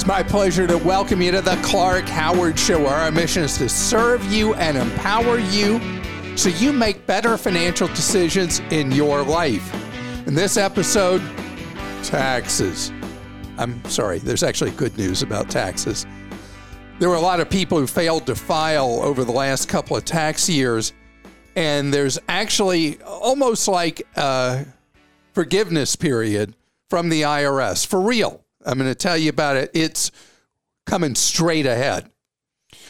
It's my pleasure to welcome you to the Clark Howard Show, where our mission is to serve you and empower you so you make better financial decisions in your life. In this episode, taxes. I'm sorry, there's actually good news about taxes. There were a lot of people who failed to file over the last couple of tax years, and there's actually almost like a forgiveness period from the IRS for real. I'm going to tell you about it. It's coming straight ahead.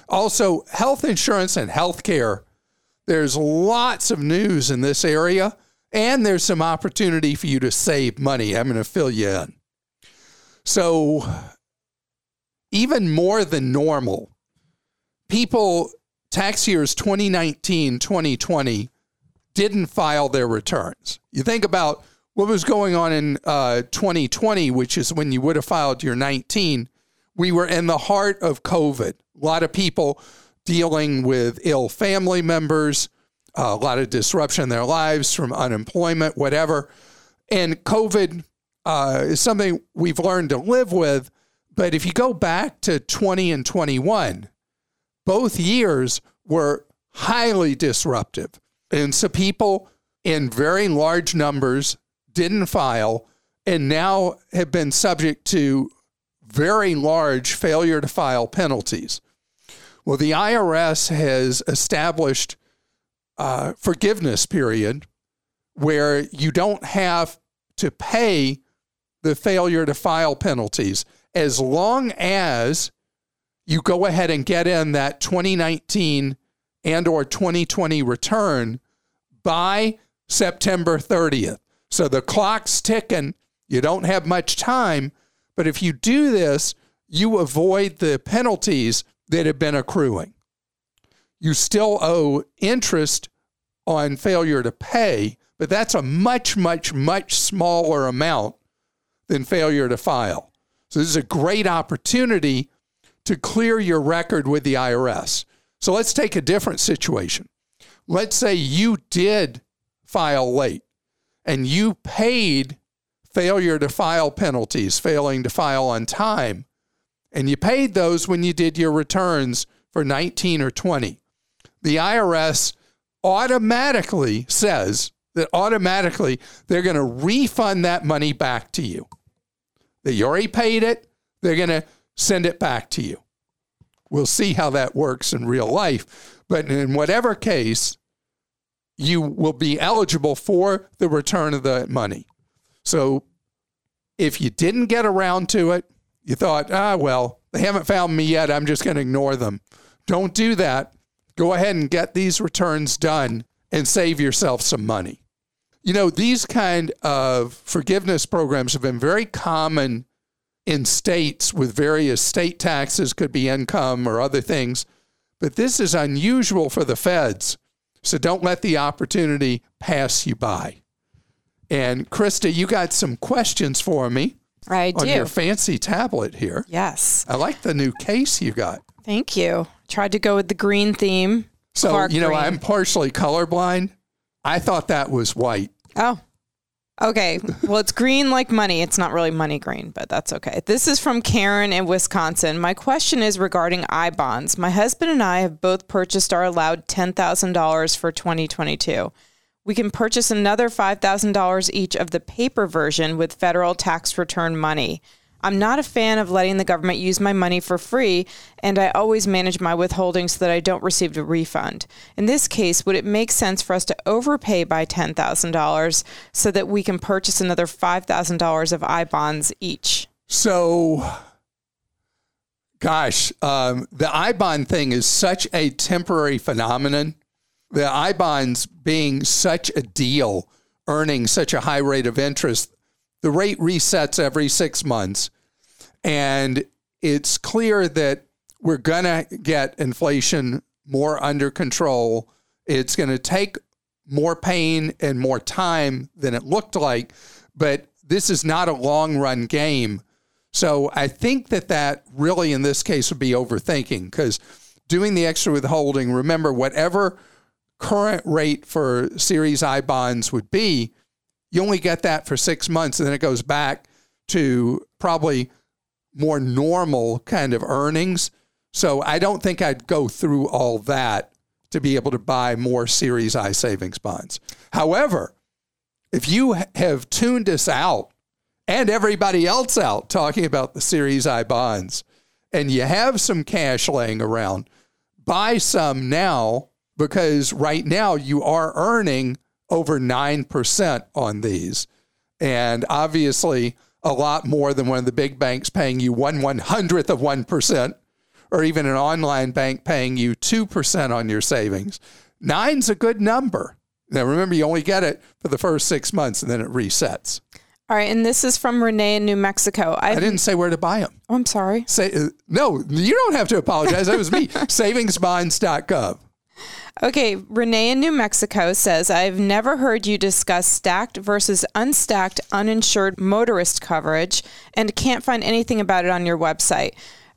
Also, health insurance and health care. There's lots of news in this area, and there's some opportunity for you to save money. I'm going to fill you in. So, even more than normal, people, tax years 2019, 2020, didn't file their returns. You think about what was going on in uh, 2020, which is when you would have filed your 19, we were in the heart of COVID. A lot of people dealing with ill family members, uh, a lot of disruption in their lives from unemployment, whatever. And COVID uh, is something we've learned to live with. But if you go back to 20 and 21, both years were highly disruptive. And so people in very large numbers didn't file and now have been subject to very large failure to file penalties. Well, the IRS has established a forgiveness period where you don't have to pay the failure to file penalties as long as you go ahead and get in that 2019 and or 2020 return by September 30th. So the clock's ticking. You don't have much time. But if you do this, you avoid the penalties that have been accruing. You still owe interest on failure to pay, but that's a much, much, much smaller amount than failure to file. So this is a great opportunity to clear your record with the IRS. So let's take a different situation. Let's say you did file late and you paid failure to file penalties, failing to file on time, and you paid those when you did your returns for 19 or 20, the IRS automatically says that automatically they're going to refund that money back to you. That you already paid it, they're going to send it back to you. We'll see how that works in real life. But in whatever case, you will be eligible for the return of the money. So if you didn't get around to it, you thought, ah, well, they haven't found me yet. I'm just going to ignore them. Don't do that. Go ahead and get these returns done and save yourself some money. You know, these kind of forgiveness programs have been very common in states with various state taxes, could be income or other things. But this is unusual for the feds so don't let the opportunity pass you by. And Krista, you got some questions for me. I on do. your fancy tablet here. Yes. I like the new case you got. Thank you. Tried to go with the green theme. So, you know, green. I'm partially colorblind. I thought that was white. Oh. Okay. Well, it's green like money. It's not really money green, but that's okay. This is from Karen in Wisconsin. My question is regarding I bonds. My husband and I have both purchased our allowed $10,000 for 2022. We can purchase another $5,000 each of the paper version with federal tax return money. I'm not a fan of letting the government use my money for free, and I always manage my withholding so that I don't receive a refund. In this case, would it make sense for us to overpay by $10,000 so that we can purchase another $5,000 of I bonds each? So, gosh, um, the I bond thing is such a temporary phenomenon. The I bonds being such a deal, earning such a high rate of interest, the rate resets every six months. And it's clear that we're going to get inflation more under control. It's going to take more pain and more time than it looked like, but this is not a long run game. So I think that that really in this case would be overthinking because doing the extra withholding, remember, whatever current rate for Series I bonds would be, you only get that for six months and then it goes back to probably more normal kind of earnings. So I don't think I'd go through all that to be able to buy more Series I savings bonds. However, if you have tuned us out and everybody else out talking about the Series I bonds and you have some cash laying around, buy some now because right now you are earning over 9% on these. And obviously, a lot more than one of the big banks paying you one one hundredth of 1%, or even an online bank paying you 2% on your savings. Nine's a good number. Now, remember, you only get it for the first six months and then it resets. All right, and this is from Renee in New Mexico. I've, I did not say where to buy them. Oh, I'm sorry. Say uh, no. You don't have to apologize. That was me. Savingsbonds.gov. Okay, Renee in New Mexico says, I've never heard you discuss stacked versus unstacked uninsured motorist coverage and can't find anything about it on your website.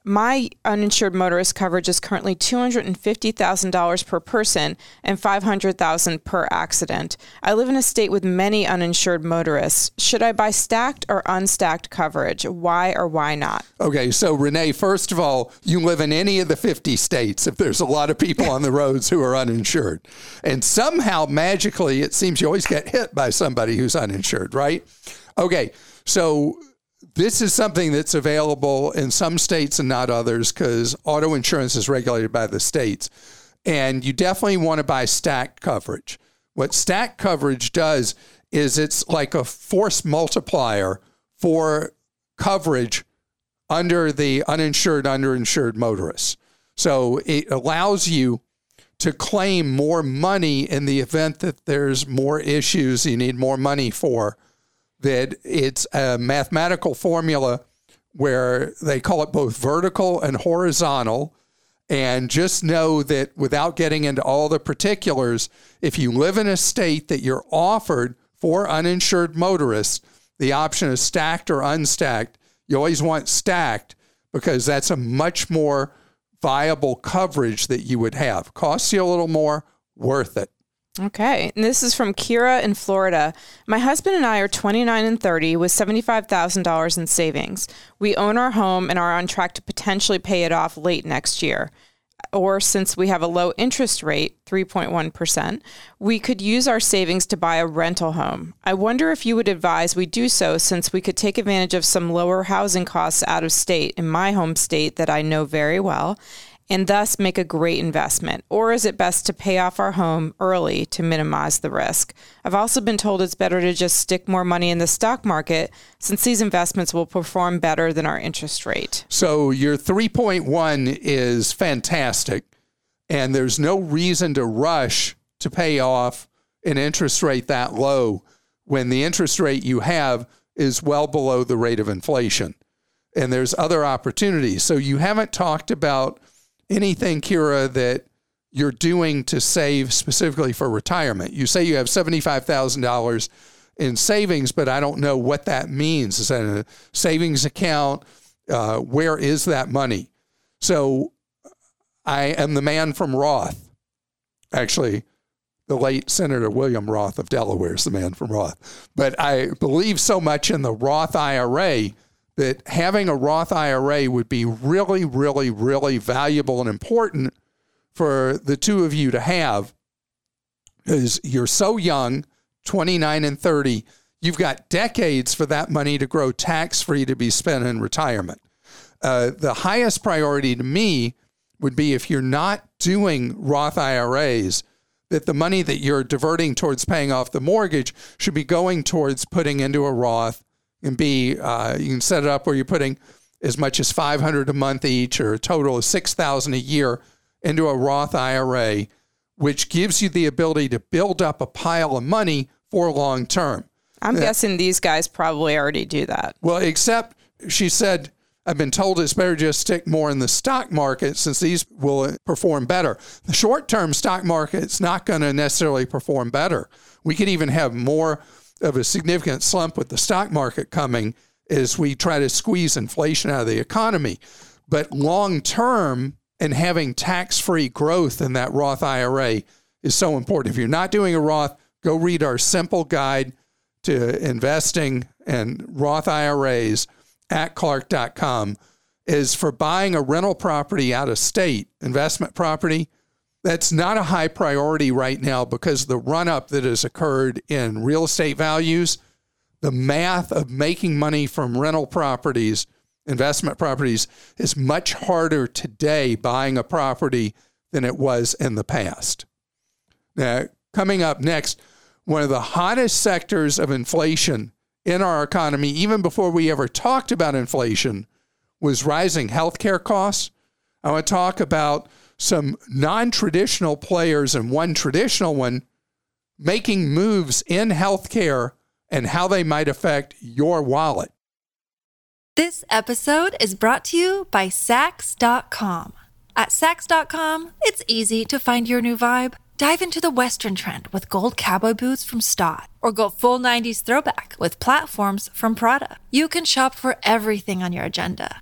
My uninsured motorist coverage is currently $250,000 per person and $500,000 per accident. I live in a state with many uninsured motorists. Should I buy stacked or unstacked coverage? Why or why not? Okay, so Renee, first of all, you live in any of the 50 states if there's a lot of people on the roads who are uninsured. And somehow magically it seems you always get hit by somebody who's uninsured, right? Okay. So this is something that's available in some states and not others because auto insurance is regulated by the states. And you definitely want to buy stack coverage. What stack coverage does is it's like a force multiplier for coverage under the uninsured, underinsured motorists. So it allows you to claim more money in the event that there's more issues you need more money for that it's a mathematical formula where they call it both vertical and horizontal. And just know that without getting into all the particulars, if you live in a state that you're offered for uninsured motorists, the option is stacked or unstacked. You always want stacked because that's a much more viable coverage that you would have. Costs you a little more, worth it. Okay. And this is from Kira in Florida. My husband and I are 29 and 30 with $75,000 in savings. We own our home and are on track to potentially pay it off late next year. Or since we have a low interest rate, 3.1%, we could use our savings to buy a rental home. I wonder if you would advise we do so since we could take advantage of some lower housing costs out of state in my home state that I know very well and thus make a great investment? Or is it best to pay off our home early to minimize the risk? I've also been told it's better to just stick more money in the stock market since these investments will perform better than our interest rate. So your 3.1 is fantastic, and there's no reason to rush to pay off an interest rate that low when the interest rate you have is well below the rate of inflation. And there's other opportunities. So you haven't talked about anything, Kira, that you're doing to save specifically for retirement. You say you have $75,000 in savings, but I don't know what that means. Is that a savings account? Uh, where is that money? So I am the man from Roth. Actually, the late Senator William Roth of Delaware is the man from Roth. But I believe so much in the Roth IRA that having a Roth IRA would be really, really, really valuable and important for the two of you to have. Because you're so young 29 and 30 you've got decades for that money to grow tax free to be spent in retirement. Uh, the highest priority to me would be if you're not doing roth iras that the money that you're diverting towards paying off the mortgage should be going towards putting into a roth and be uh, you can set it up where you're putting as much as 500 a month each or a total of 6000 a year into a Roth IRA which gives you the ability to build up a pile of money for long term. I'm guessing these guys probably already do that. Well, except she said, I've been told it's better just stick more in the stock market since these will perform better. The short term stock market's not going to necessarily perform better. We could even have more of a significant slump with the stock market coming as we try to squeeze inflation out of the economy. But long term, and having tax free growth in that Roth IRA is so important. If you're not doing a Roth, go read our simple guide to investing and Roth IRAs at clark.com. Is for buying a rental property out of state, investment property. That's not a high priority right now because the run up that has occurred in real estate values, the math of making money from rental properties, investment properties, is much harder today buying a property than it was in the past. Now, coming up next, one of the hottest sectors of inflation in our economy, even before we ever talked about inflation, was rising healthcare costs. I want to talk about some non traditional players and one traditional one making moves in healthcare and how they might affect your wallet. This episode is brought to you by Saks.com. At Saks.com, it's easy to find your new vibe. Dive into the Western trend with gold cowboy boots from Staud, or go full 90s throwback with platforms from Prada. You can shop for everything on your agenda,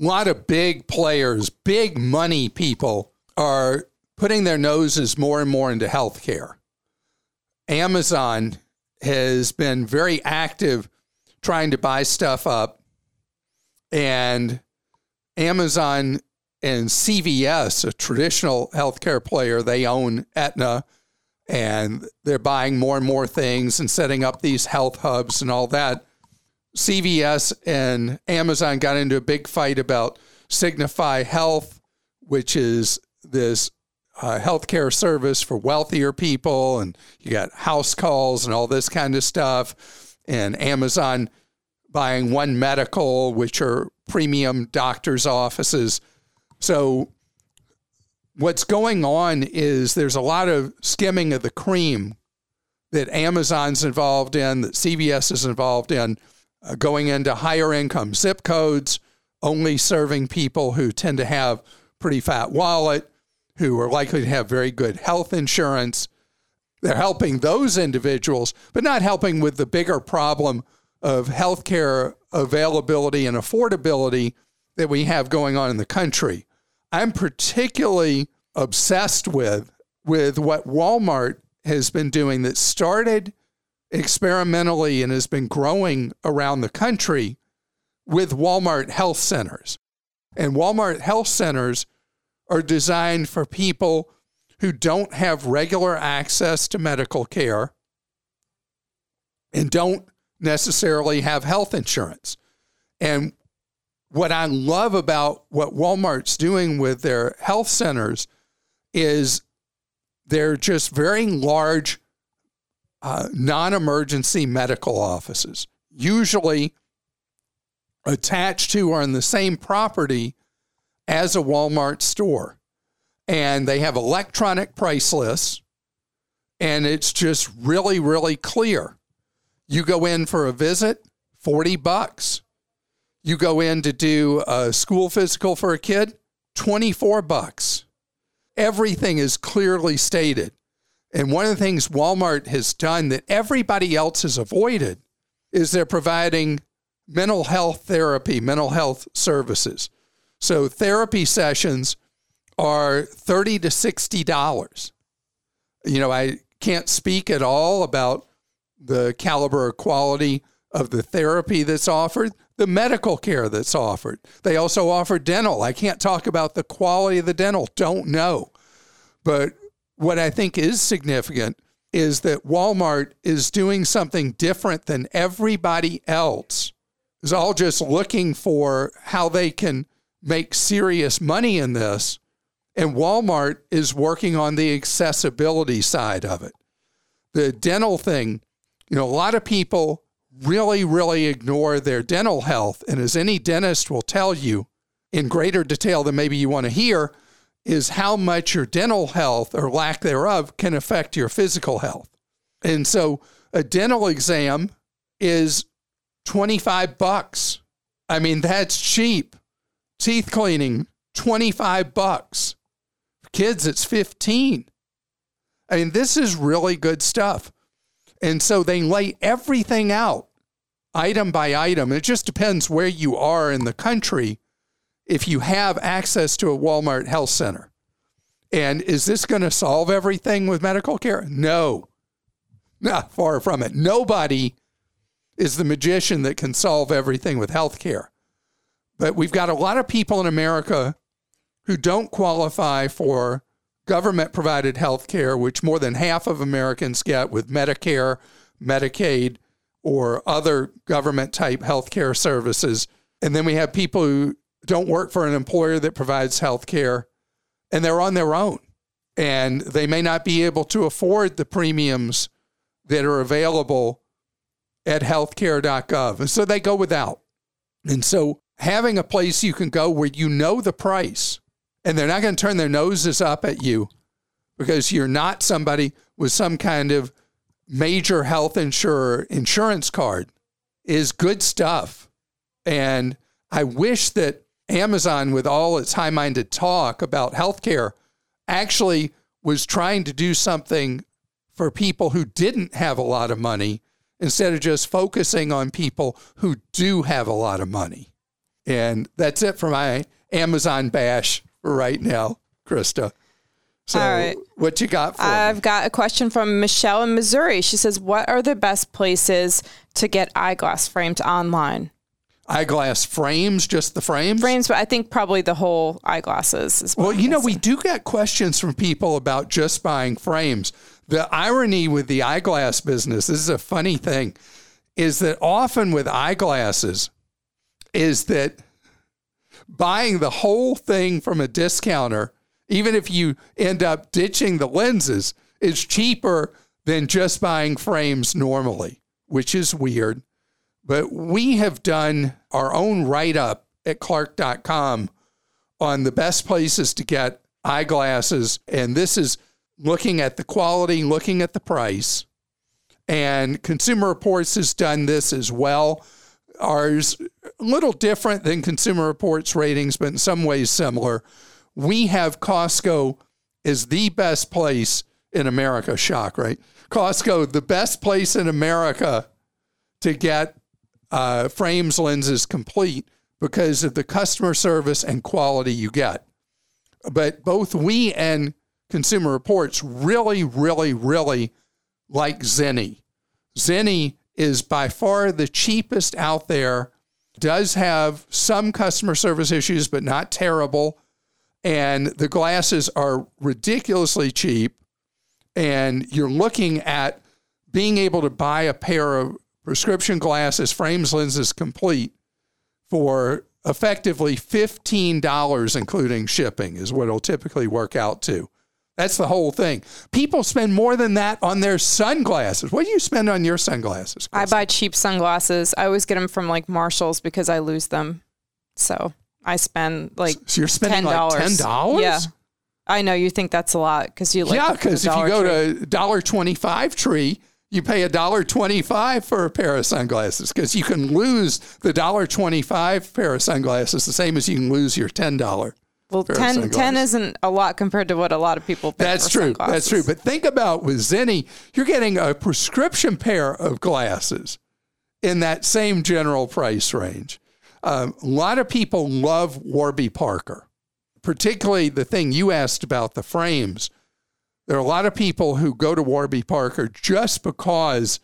A lot of big players, big money people are putting their noses more and more into healthcare. Amazon has been very active trying to buy stuff up. And Amazon and CVS, a traditional healthcare player, they own Aetna and they're buying more and more things and setting up these health hubs and all that. CVS and Amazon got into a big fight about Signify Health, which is this uh, healthcare service for wealthier people, and you got house calls and all this kind of stuff. And Amazon buying One Medical, which are premium doctors' offices. So, what's going on is there's a lot of skimming of the cream that Amazon's involved in, that CVS is involved in Uh, going into higher income zip codes, only serving people who tend to have pretty fat wallet, who are likely to have very good health insurance. They're helping those individuals, but not helping with the bigger problem of healthcare availability and affordability that we have going on in the country. I'm particularly obsessed with with what Walmart has been doing that started experimentally and has been growing around the country with Walmart health centers. And Walmart health centers are designed for people who don't have regular access to medical care and don't necessarily have health insurance. And what I love about what Walmart's doing with their health centers is they're just very large uh, non emergency medical offices, usually attached to or on the same property as a Walmart store. And they have electronic price lists, and it's just really, really clear. You go in for a visit, 40 bucks. You go in to do a school physical for a kid, 24 bucks. Everything is clearly stated. And one of the things Walmart has done that everybody else has avoided is they're providing mental health therapy, mental health services. So therapy sessions are 30 to 60 dollars. You know, I can't speak at all about the caliber or quality of the therapy that's offered. the medical care that's offered. They also offer dental. I can't talk about the quality of the dental, don't know. But what I think is significant is that Walmart is doing something different than everybody else. Is all just looking for how they can make serious money in this. And Walmart is working on the accessibility side of it. The dental thing, you know, a lot of people really, really ignore their dental health. And as any dentist will tell you in greater detail than maybe you want to hear, is how much your dental health or lack thereof can affect your physical health. And so a dental exam is 25 bucks. I mean, that's cheap. Teeth cleaning, 25 bucks. For kids, it's 15. I mean, this is really good stuff. And so they lay everything out item by item. It just depends where you are in the country if you have access to a Walmart health center. And is this going to solve everything with medical care? No, not far from it. Nobody is the magician that can solve everything with health care. But we've got a lot of people in America who don't qualify for government provided health care, which more than half of Americans get with Medicare, Medicaid, or other government type health care services. And then we have people who don't work for an employer that provides health care and they're on their own. And they may not be able to afford the premiums that are available at healthcare.gov. And so they go without. And so having a place you can go where you know the price and they're not going to turn their noses up at you because you're not somebody with some kind of major health insurer insurance card is good stuff. And I wish that Amazon, with all its high minded talk about healthcare, actually was trying to do something for people who didn't have a lot of money instead of just focusing on people who do have a lot of money. And that's it for my Amazon bash right now, Krista. So, All right. what you got for I've me? got a question from Michelle in Missouri. She says, What are the best places to get eyeglass frames online? Eyeglass frames, just the frames? Frames, but I think probably the whole eyeglasses. Is what Well, you know, we do get questions from people about just buying frames. The irony with the eyeglass business, this is a funny thing, is that often with eyeglasses, is that buying the whole thing from a discounter, even if you end up ditching the lenses, is cheaper than just buying frames normally, which is weird. But we have done our own write up at Clark.com on the best places to get eyeglasses. And this is looking at the quality, looking at the price. And Consumer Reports has done this as well. Ours a little different than Consumer Reports ratings, but in some ways similar. We have Costco is the best place in America. Shock, right? Costco, the best place in America to get uh, frames lenses complete because of the customer service and quality you get. But both we and Consumer Reports really, really, really like Zenni. Zenni is by far the cheapest out there, does have some customer service issues, but not terrible. And the glasses are ridiculously cheap. And you're looking at being able to buy a pair of prescription glasses, frames, lenses complete for effectively $15, including shipping, is what it'll typically work out to. That's the whole thing. People spend more than that on their sunglasses. What do you spend on your sunglasses? I buy cheap sunglasses. I always get them from like Marshalls because I lose them. So I spend like So you're spending ten like dollars. $10? Yeah, I know you think that's a lot because you like yeah, because if you go Tree. to Dollar Twenty Five Tree, you pay a dollar twenty five for a pair of sunglasses because you can lose the dollar twenty five pair of sunglasses the same as you can lose your ten dollar. well, pair of 10, 10 isn't a lot compared to what a lot of people pay. That's true. sunglasses. That's true. But think about with Zenni, you're getting a prescription pair of glasses in that same general price range. Um, a lot of people love Warby Parker, particularly the thing you asked about the frames. There are a lot of people who go to Warby Parker just because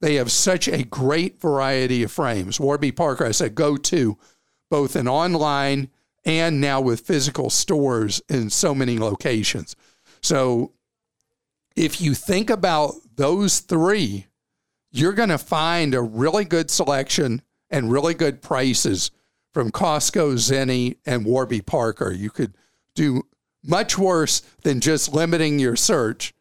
They have such a great variety of frames. Warby Parker, I said, go to both in online and now with physical stores in so many locations. So if you think about those three, you're going to find a really good selection and really good prices from Costco, Zenni, and Warby Parker. You could do much worse than just limiting your search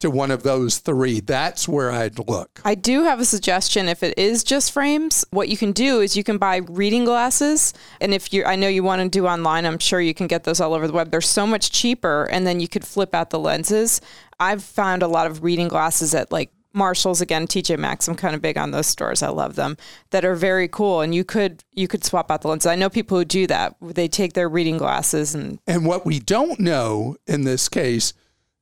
to one of those three. That's where I'd look. I do have a suggestion. If it is just frames, what you can do is you can buy reading glasses. And if you, I know you want to do online, I'm sure you can get those all over the web. They're so much cheaper. And then you could flip out the lenses. I've found a lot of reading glasses at like Marshalls again, TJ Maxx. I'm kind of big on those stores. I love them. That are very cool, and you could you could swap out the lenses. I know people who do that. They take their reading glasses and and what we don't know in this case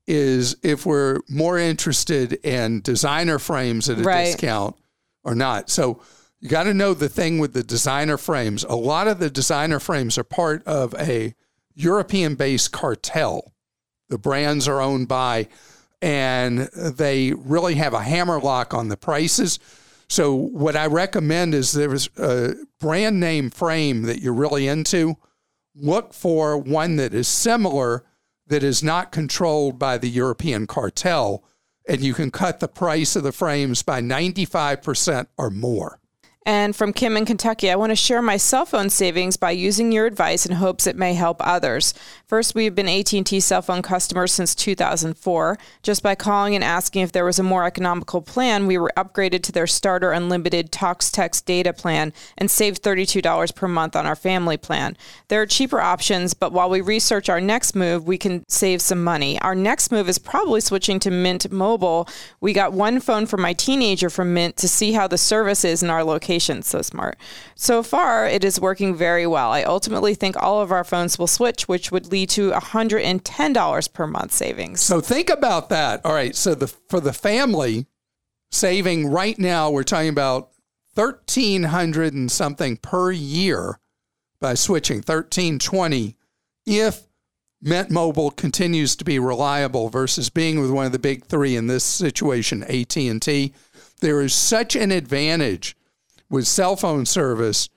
is if we're more interested in designer frames at a Right. discount or not. So you got to know the thing with the designer frames. A lot of the designer frames are part of a European based cartel. The brands are owned by, and they really have a hammer lock on the prices. So what I recommend is there's a brand name frame that you're really into. Look for one that is similar, that is not controlled by the European cartel, and you can cut the price of the frames by 95% or more. And from Kim in Kentucky, I want to share my cell phone savings by using your advice in hopes it may help others. First, we've been AT&T cell phone customers since 2004. Just by calling and asking if there was a more economical plan, we were upgraded to their starter unlimited talks text data plan and saved $32 per month on our family plan. There are cheaper options, but while we research our next move, we can save some money. Our next move is probably switching to Mint Mobile. We got one phone for my teenager from Mint to see how the service is in our location. So smart. So far, it is working very well. I ultimately think all of our phones will switch, which would lead to $110 per month savings. So think about that. All right. So the for the family saving right now, we're talking about thirteen hundred and something per year by switching thirteen twenty. If Mint Mobile continues to be reliable versus being with one of the big three in this situation, AT and T, there is such an advantage with cell phone service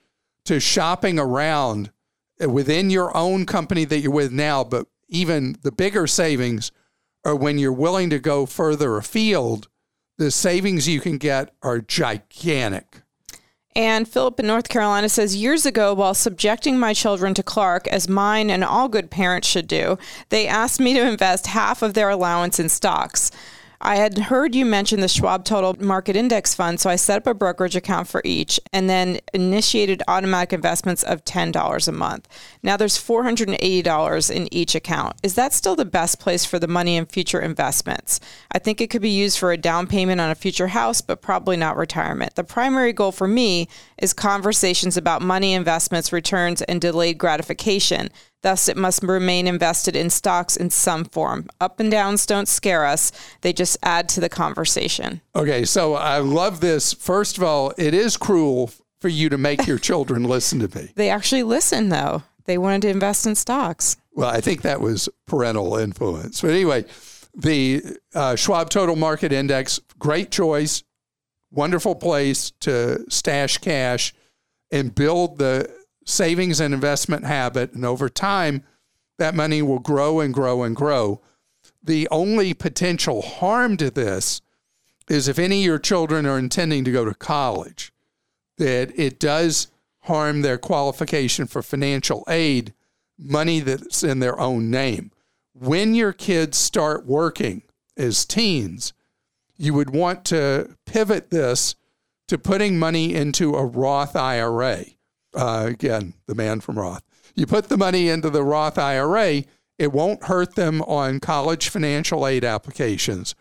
to shopping around within your own company that you're with now, but even the bigger savings are when you're willing to go further afield. The savings you can get are gigantic. And Philip in North Carolina says years ago, while subjecting my children to Clark, as mine and all good parents should do, they asked me to invest half of their allowance in stocks. I had heard you mention the Schwab Total Market Index Fund, so I set up a brokerage account for each and then initiated automatic investments of $10 a month. Now there's $480 in each account. Is that still the best place for the money in future investments? I think it could be used for a down payment on a future house, but probably not retirement. The primary goal for me is conversations about money investments, returns, and delayed gratification. Thus, it must remain invested in stocks in some form. Up and downs don't scare us, they just add to the conversation. Okay, so I love this. First of all, it is cruel for you to make your children listen to me. They actually listen, though. They wanted to invest in stocks. Well, I think that was parental influence. But anyway, the uh, Schwab Total Market Index, great choice, wonderful place to stash cash and build the savings and investment habit. And over time, that money will grow and grow and grow. The only potential harm to this is if any of your children are intending to go to college, that it does harm their qualification for financial aid, money that's in their own name. When your kids start working as teens, you would want to pivot this to putting money into a Roth IRA. Uh, again, the man from Roth. You put the money into the Roth IRA, it won't hurt them on college financial aid applications,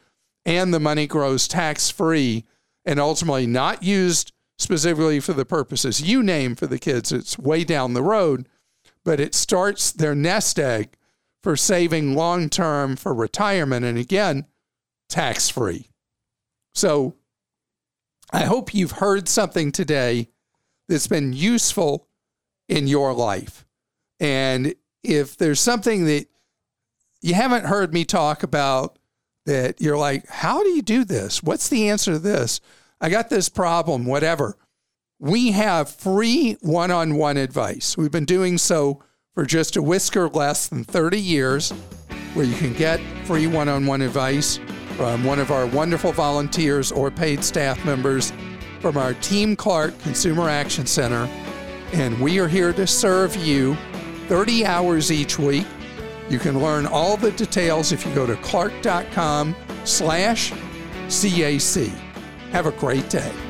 and the money grows tax free and ultimately not used specifically for the purposes you name for the kids. It's way down the road, but it starts their nest egg for saving long term for retirement. And again, tax free. So I hope you've heard something today that's been useful in your life. And if there's something that you haven't heard me talk about that you're like, how do you do this? What's the answer to this? I got this problem, whatever. We have free one on one advice. We've been doing so for just a whisker less than 30 years, where you can get free one on one advice from one of our wonderful volunteers or paid staff members from our Team Clark Consumer Action Center. And we are here to serve you 30 hours each week. You can learn all the details if you go to clark.com slash CAC. Have a great day.